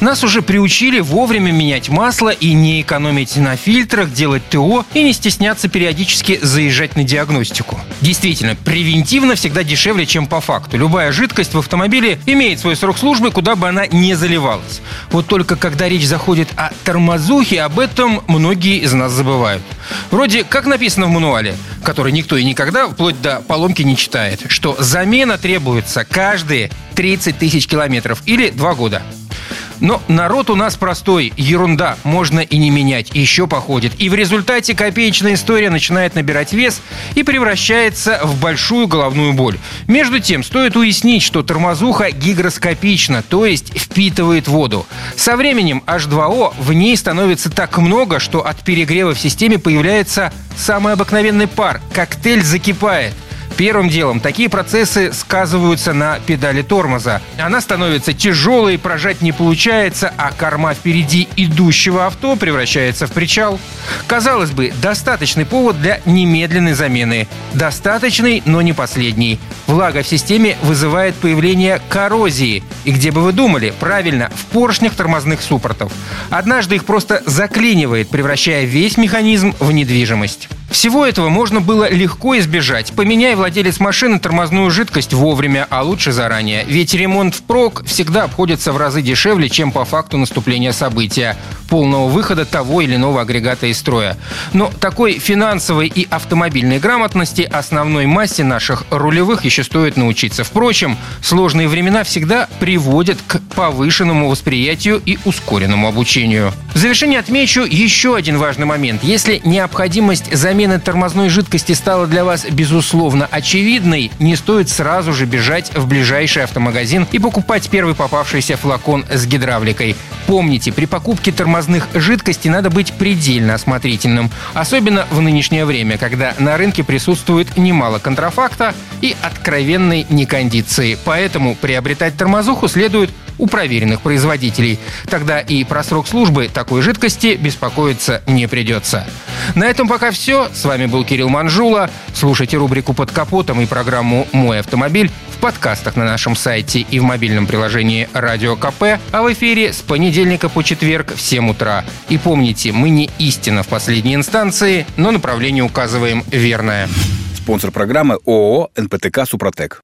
Нас уже приучили вовремя менять масло и не экономить на фильтрах, делать ТО и не стесняться периодически заезжать на диагностику. Действительно, превентивно всегда дешевле, чем по факту. Любая жидкость в автомобиле имеет свой срок службы, куда бы она не заливалась. Вот только когда речь заходит о тормозухе, об этом многие из нас забывают. Вроде как написано в мануале, который никто и никогда вплоть до поломки не читает, что замена требуется каждые 30 тысяч километров или 2 года. Но народ у нас простой, ерунда, можно и не менять, еще походит. И в результате копеечная история начинает набирать вес и превращается в большую головную боль. Между тем, стоит уяснить, что тормозуха гигроскопична, то есть впитывает воду. Со временем H2O в ней становится так много, что от перегрева в системе появляется самый обыкновенный пар. Коктейль закипает – Первым делом такие процессы сказываются на педали тормоза. Она становится тяжелой, прожать не получается, а корма впереди идущего авто превращается в причал. Казалось бы, достаточный повод для немедленной замены. Достаточный, но не последний. Влага в системе вызывает появление коррозии. И где бы вы думали? Правильно, в поршнях тормозных суппортов. Однажды их просто заклинивает, превращая весь механизм в недвижимость. Всего этого можно было легко избежать. Поменяй владелец машины тормозную жидкость вовремя, а лучше заранее. Ведь ремонт впрок всегда обходится в разы дешевле, чем по факту наступления события полного выхода того или иного агрегата из строя. Но такой финансовой и автомобильной грамотности основной массе наших рулевых еще стоит научиться. Впрочем, сложные времена всегда приводят к повышенному восприятию и ускоренному обучению. В завершение отмечу еще один важный момент. Если необходимость замена тормозной жидкости стала для вас безусловно очевидной, не стоит сразу же бежать в ближайший автомагазин и покупать первый попавшийся флакон с гидравликой. Помните, при покупке тормозных жидкостей надо быть предельно осмотрительным, особенно в нынешнее время, когда на рынке присутствует немало контрафакта и откровенной некондиции. Поэтому приобретать тормозуху следует у проверенных производителей. Тогда и про срок службы такой жидкости беспокоиться не придется. На этом пока все. С вами был Кирилл Манжула. Слушайте рубрику «Под капотом» и программу «Мой автомобиль» в подкастах на нашем сайте и в мобильном приложении «Радио КП», а в эфире с понедельника по четверг в 7 утра. И помните, мы не истина в последней инстанции, но направление указываем верное. Спонсор программы ООО «НПТК Супротек».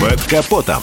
Под капотом.